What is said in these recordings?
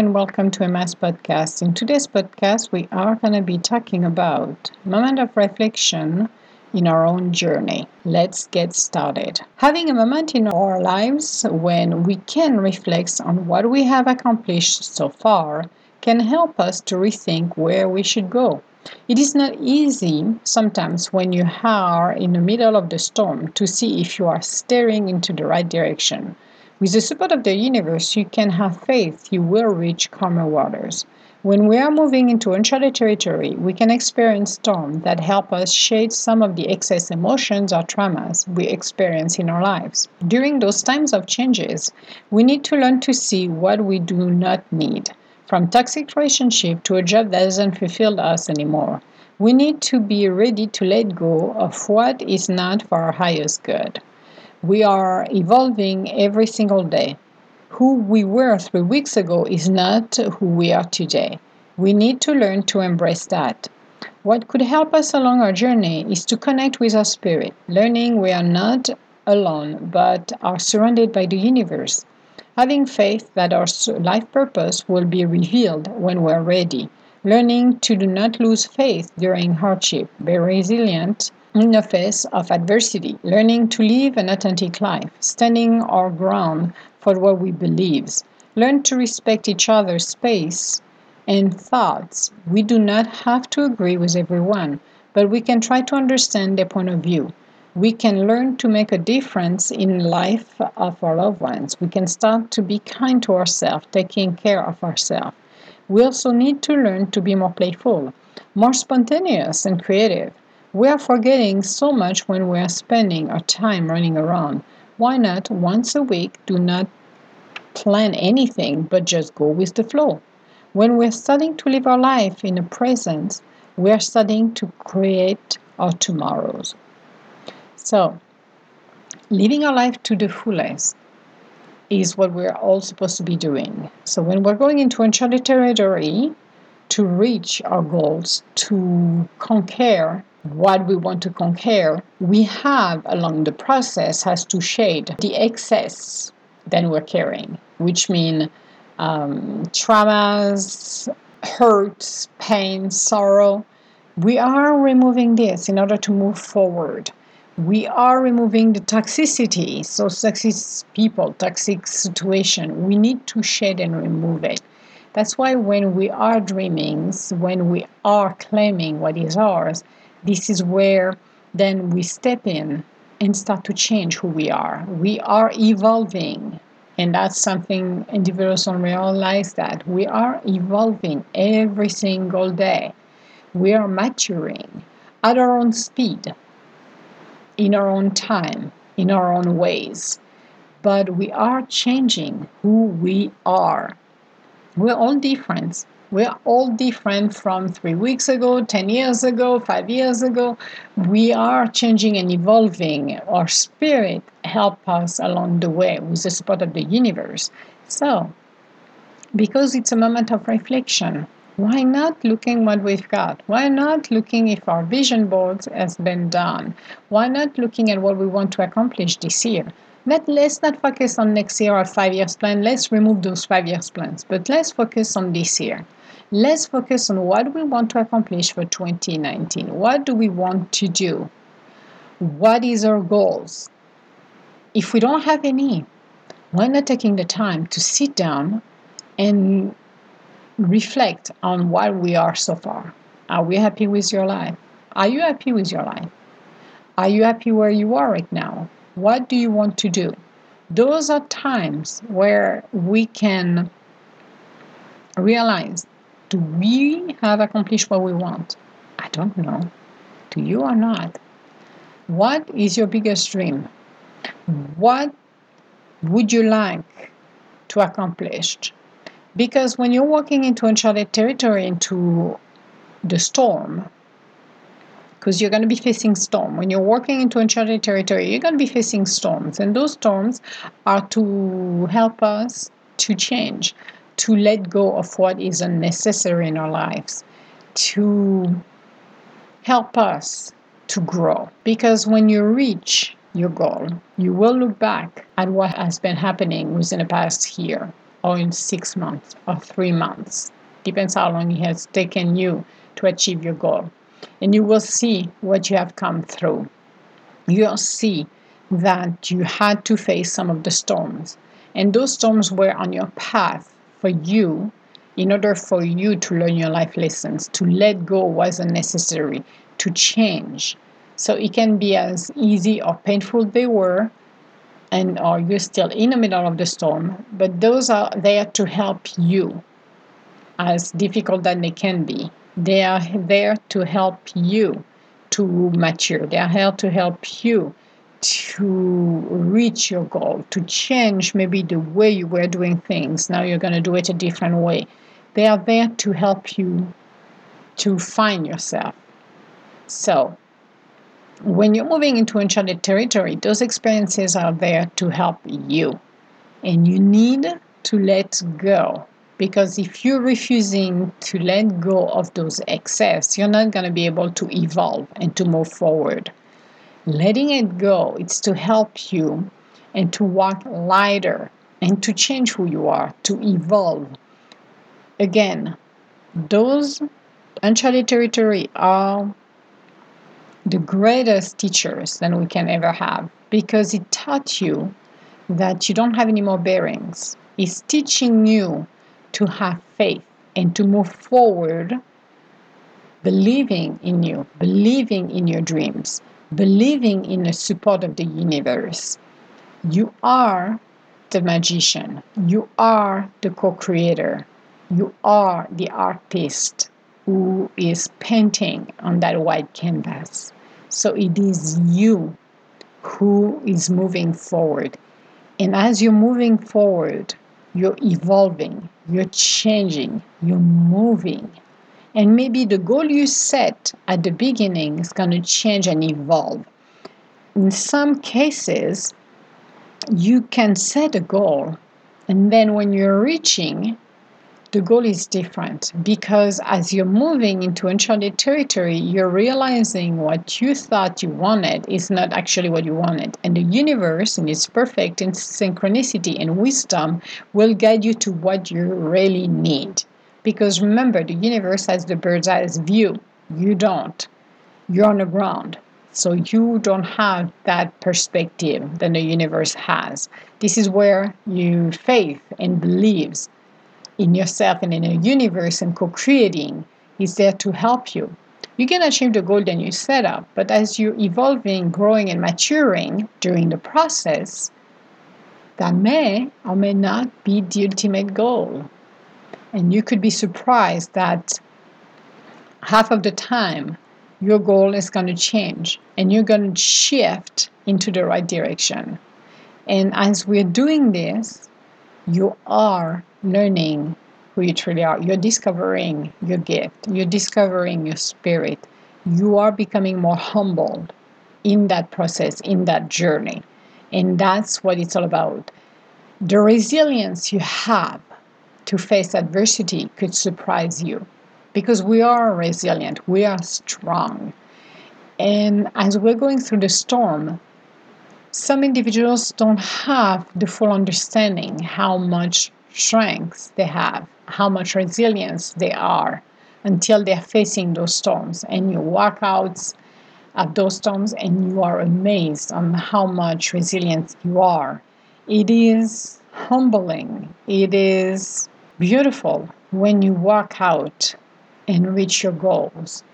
and welcome to Emma's podcast. In today's podcast, we are going to be talking about moment of reflection in our own journey. Let's get started. Having a moment in our lives when we can reflect on what we have accomplished so far can help us to rethink where we should go. It is not easy sometimes when you are in the middle of the storm to see if you are steering into the right direction. With the support of the universe, you can have faith you will reach calmer waters. When we are moving into uncharted territory, we can experience storms that help us shade some of the excess emotions or traumas we experience in our lives. During those times of changes, we need to learn to see what we do not need, from toxic relationship to a job that doesn't fulfill us anymore. We need to be ready to let go of what is not for our highest good. We are evolving every single day. Who we were three weeks ago is not who we are today. We need to learn to embrace that. What could help us along our journey is to connect with our spirit, learning we are not alone but are surrounded by the universe. Having faith that our life purpose will be revealed when we're ready. Learning to do not lose faith during hardship, be resilient, in the face of adversity, learning to live an authentic life, standing our ground for what we believe, learn to respect each other's space and thoughts. We do not have to agree with everyone, but we can try to understand their point of view. We can learn to make a difference in life of our loved ones. We can start to be kind to ourselves, taking care of ourselves. We also need to learn to be more playful, more spontaneous and creative. We are forgetting so much when we are spending our time running around. Why not once a week do not plan anything but just go with the flow? When we're starting to live our life in the present, we are starting to create our tomorrows. So, living our life to the fullest is what we're all supposed to be doing. So, when we're going into uncharted territory to reach our goals, to conquer what we want to conquer, we have along the process has to shade the excess that we're carrying, which mean um, traumas, hurts, pain, sorrow. We are removing this in order to move forward. We are removing the toxicity, so toxic people, toxic situation. We need to shed and remove it. That's why when we are dreaming, when we are claiming what is ours, this is where then we step in and start to change who we are. We are evolving. And that's something individuals don't realize that we are evolving every single day. We are maturing at our own speed, in our own time, in our own ways. But we are changing who we are. We're all different. We're all different from three weeks ago, 10 years ago, five years ago. We are changing and evolving. Our spirit help us along the way with the support of the universe. So, because it's a moment of reflection, why not looking what we've got? Why not looking if our vision board has been done? Why not looking at what we want to accomplish this year? Let, let's not focus on next year or five years plan. Let's remove those five years plans, but let's focus on this year. Let's focus on what we want to accomplish for 2019. What do we want to do? What is our goals? If we don't have any, why not taking the time to sit down and reflect on what we are so far? Are we happy with your life? Are you happy with your life? Are you happy where you are right now? What do you want to do? Those are times where we can realize do we have accomplished what we want? I don't know. Do you or not? What is your biggest dream? What would you like to accomplish? Because when you're walking into uncharted territory, into the storm, because you're going to be facing storm. When you're walking into uncharted territory, you're going to be facing storms, and those storms are to help us to change, to let go of what is unnecessary in our lives, to help us to grow. Because when you reach your goal, you will look back at what has been happening within the past year. or in six months or three months. Depends how long it has taken you to achieve your goal. And you will see what you have come through. You'll see that you had to face some of the storms. And those storms were on your path for you in order for you to learn your life lessons. To let go wasn't necessary, to change. So it can be as easy or painful they were, and or you're still in the middle of the storm, but those are there to help you, as difficult as they can be. They are there to help you to mature. They are here to help you to reach your goal, to change maybe the way you were doing things. Now you're going to do it a different way. They are there to help you to find yourself. So, when you're moving into uncharted territory, those experiences are there to help you. And you need to let go. Because if you're refusing to let go of those excess, you're not going to be able to evolve and to move forward. Letting it go, it's to help you and to walk lighter and to change who you are, to evolve. Again, those uncharted territory are the greatest teachers that we can ever have because it taught you that you don't have any more bearings. It's teaching you to have faith and to move forward, believing in you, believing in your dreams, believing in the support of the universe. You are the magician, you are the co creator, you are the artist who is painting on that white canvas. So it is you who is moving forward. And as you're moving forward, you're evolving, you're changing, you're moving. And maybe the goal you set at the beginning is going to change and evolve. In some cases, you can set a goal, and then when you're reaching, the goal is different because as you're moving into uncharted territory, you're realizing what you thought you wanted is not actually what you wanted. And the universe, in its perfect synchronicity and wisdom, will guide you to what you really need. Because remember, the universe has the bird's eye view. You don't. You're on the ground. So you don't have that perspective that the universe has. This is where you faith and believes in yourself and in a universe and co-creating is there to help you. You can achieve the goal that you set up, but as you're evolving, growing, and maturing during the process, that may or may not be the ultimate goal. And you could be surprised that half of the time your goal is going to change and you're going to shift into the right direction. And as we're doing this, you are learning who you truly are. You're discovering your gift, you're discovering your spirit. You are becoming more humble in that process, in that journey. And that's what it's all about. The resilience you have to face adversity could surprise you because we are resilient, we are strong. And as we're going through the storm, some individuals don't have the full understanding how much strength they have, how much resilience they are until they're facing those storms. And you walk out of those storms and you are amazed on how much resilient you are. It is humbling, it is beautiful when you walk out and reach your goals.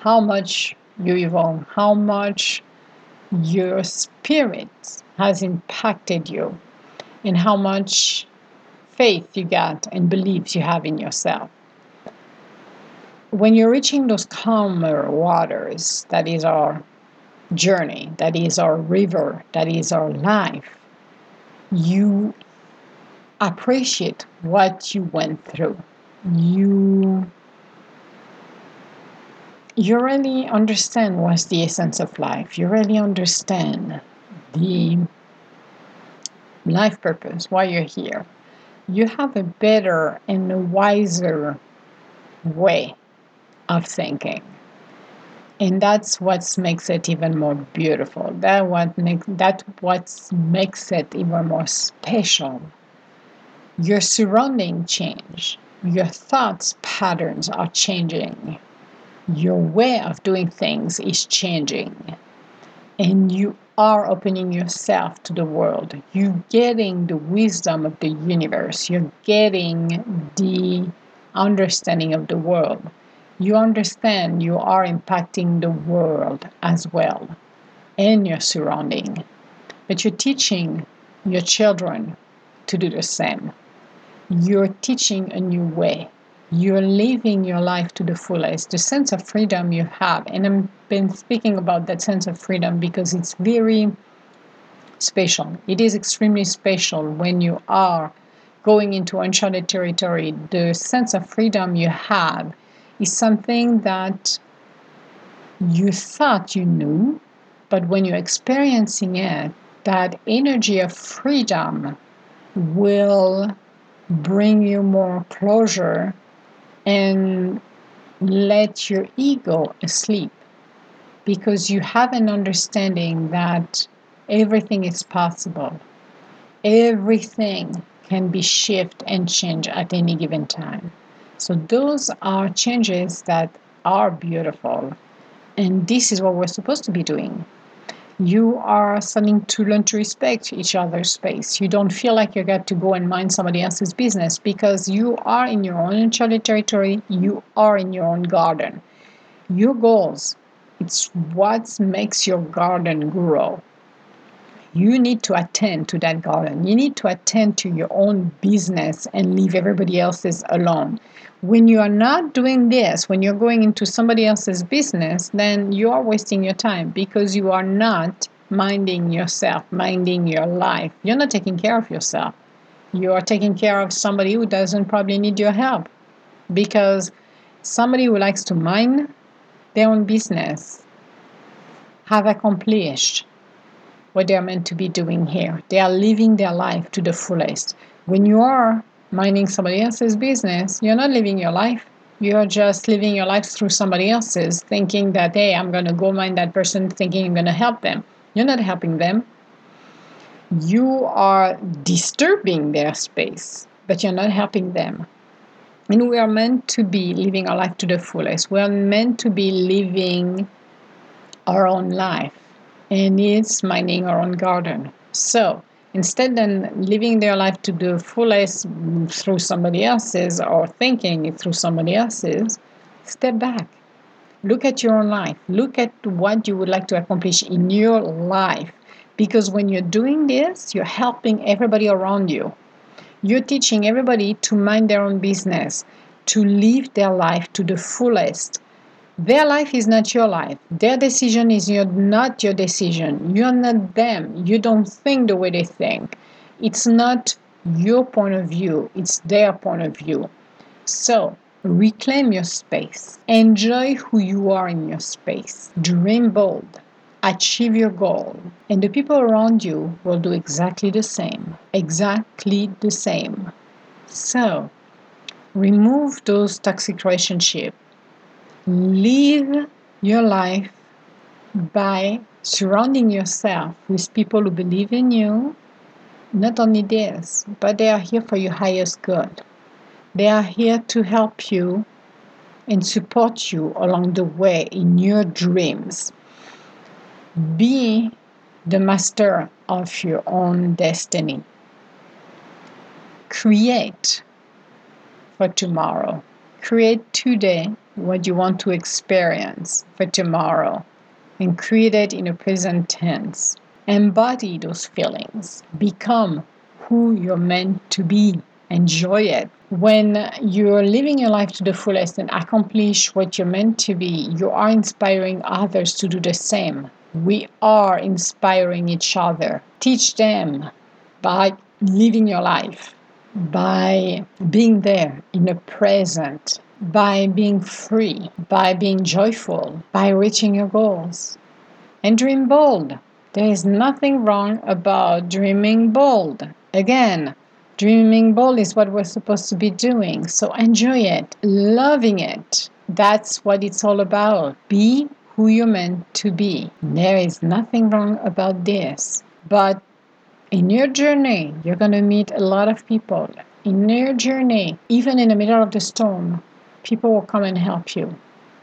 How much you evolve, how much your spirit has impacted you, and how much faith you got and beliefs you have in yourself. When you're reaching those calmer waters, that is our journey, that is our river, that is our life, you appreciate what you went through. You you really understand what's the essence of life. You really understand the life purpose, why you're here you have a better and a wiser way of thinking. And that's what makes it even more beautiful. That what makes that what makes it even more special. Your surrounding change. Your thoughts patterns are changing. Your way of doing things is changing. And you are opening yourself to the world. You're getting the wisdom of the universe. You're getting the understanding of the world. You understand you are impacting the world as well and your surrounding. But you're teaching your children to do the same. You're teaching a new way. You're living your life to the fullest. The sense of freedom you have, and I've been speaking about that sense of freedom because it's very special. It is extremely special when you are going into uncharted territory. The sense of freedom you have is something that you thought you knew, but when you're experiencing it, that energy of freedom will bring you more closure and let your ego asleep because you have an understanding that everything is possible. Everything can be shift and change at any given time. So those are changes that are beautiful. And this is what we're supposed to be doing you are starting to learn to respect each other's space. You don't feel like you got to go and mind somebody else's business because you are in your own uncharted territory, you are in your own garden. Your goals, it's what makes your garden grow. You need to attend to that garden. You need to attend to your own business and leave everybody else's alone. When you are not doing this, when you're going into somebody else's business, then you are wasting your time because you are not minding yourself, minding your life. You're not taking care of yourself. You are taking care of somebody who doesn't probably need your help because somebody who likes to mind their own business have accomplished what they are meant to be doing here. They are living their life to the fullest. When you are minding somebody else's business, you're not living your life. You're just living your life through somebody else's, thinking that, hey, I'm going to go mind that person, thinking I'm going to help them. You're not helping them. You are disturbing their space, but you're not helping them. And we are meant to be living our life to the fullest. We are meant to be living our own life, and it's minding our own garden. So, instead than living their life to the fullest through somebody else's or thinking through somebody else's, step back. Look at your own life. Look at what you would like to accomplish in your life. Because when you're doing this, you're helping everybody around you. You're teaching everybody to mind their own business, to live their life to the fullest, their life is not your life. Their decision is your, not your decision. You're not them. You don't think the way they think. It's not your point of view, it's their point of view. So, reclaim your space. Enjoy who you are in your space. Dream bold. Achieve your goal. And the people around you will do exactly the same. Exactly the same. So, remove those toxic relationships live your life by surrounding yourself with people who believe in you. Not only this, but they are here for your highest good. They are here to help you and support you along the way in your dreams. Be the master of your own destiny. Create for tomorrow. Create today what you want to experience for tomorrow and create it in a present tense. Embody those feelings. Become who you're meant to be. Enjoy it. When you're living your life to the fullest and accomplish what you're meant to be, you are inspiring others to do the same. We are inspiring each other. Teach them by living your life, by being there in the present, by being free, by being joyful, by reaching your goals. And dream bold. There is nothing wrong about dreaming bold. Again, dreaming bold is what we're supposed to be doing. So enjoy it, loving it. That's what it's all about. Be who you're meant to be. There is nothing wrong about this. But in your journey, you're going to meet a lot of people in your journey, even in the middle of the storm, people will come and help you.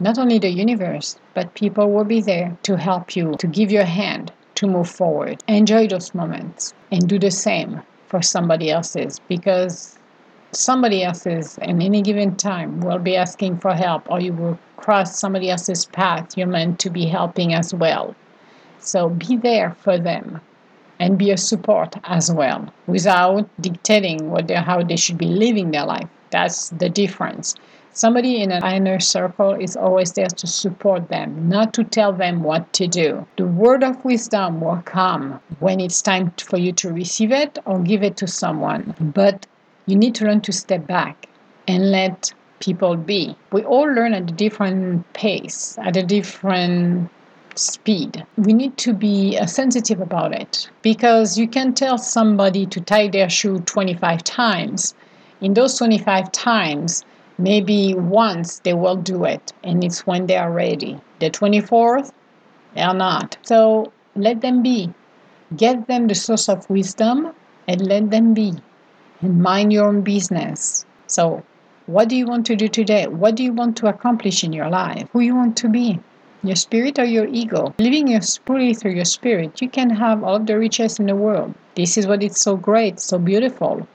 Not only the universe, but people will be there to help you, to give you a hand, to move forward. Enjoy those moments and do the same for somebody else's because somebody else's in any given time will be asking for help or you will cross somebody else's path you're meant to be helping as well. So be there for them and be a support as well without dictating what they, how they should be living their life. That's the difference. Somebody in an inner circle is always there to support them, not to tell them what to do. The word of wisdom will come when it's time for you to receive it or give it to someone. But you need to learn to step back and let people be. We all learn at a different pace, at a different speed. We need to be uh, sensitive about it because you can tell somebody to tie their shoe 25 times. In those 25 times, maybe once they will do it and it's when they are ready. The 24th they are not. So let them be. Get them the source of wisdom and let them be and mind your own business. So what do you want to do today? What do you want to accomplish in your life? Who you want to be? Your spirit or your ego? Living your spirit through your spirit you can have all the riches in the world. This is what is so great so beautiful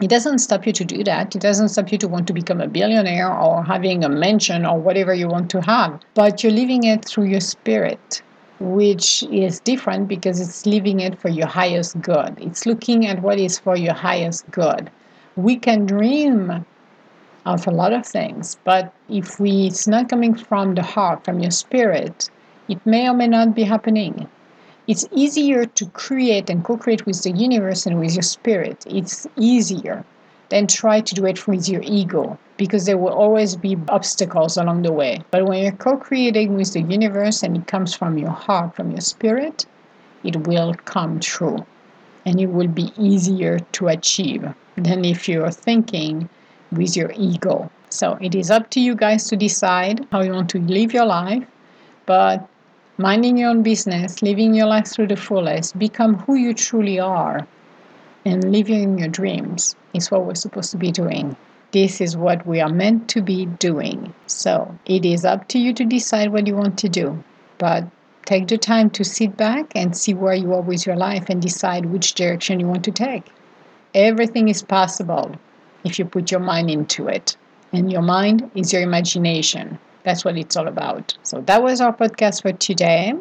it doesn't stop you to do that. It doesn't stop you to want to become a billionaire or having a mansion or whatever you want to have. But you're living it through your spirit, which is different because it's living it for your highest good. It's looking at what is for your highest good. We can dream of a lot of things, but if we it's not coming from the heart, from your spirit, it may or may not be happening. It's easier to create and co create with the universe and with your spirit. It's easier than try to do it with your ego because there will always be obstacles along the way. But when you're co creating with the universe and it comes from your heart, from your spirit, it will come true and it will be easier to achieve than if you're thinking with your ego. So it is up to you guys to decide how you want to live your life, but minding your own business, living your life through the fullest, become who you truly are, and living your dreams is what we're supposed to be doing. This is what we are meant to be doing. So it is up to you to decide what you want to do. But take the time to sit back and see where you are with your life and decide which direction you want to take. Everything is possible if you put your mind into it. And your mind is your imagination. That's what it's all about. So that was our podcast for today.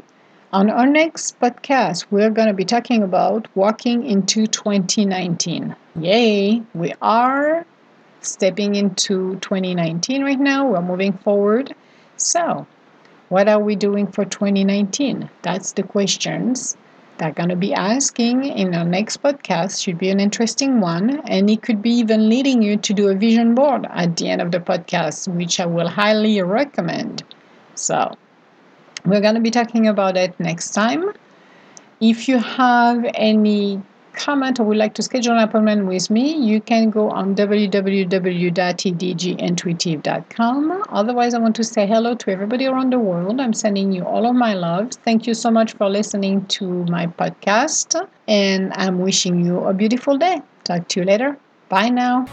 On our next podcast, we're going to be talking about walking into 2019. Yay! We are stepping into 2019 right now. We're moving forward. So, what are we doing for 2019? That's the questions they're going to be asking in our next podcast should be an interesting one and it could be even leading you to do a vision board at the end of the podcast which i will highly recommend. So we're going to be talking about it next time. If you have any comment or would like to schedule an appointment with me, you can go on www.edgintuitive.com. Otherwise, I want to say hello to everybody around the world. I'm sending you all of my love. Thank you so much for listening to my podcast, and I'm wishing you a beautiful day. Talk to you later. Bye now.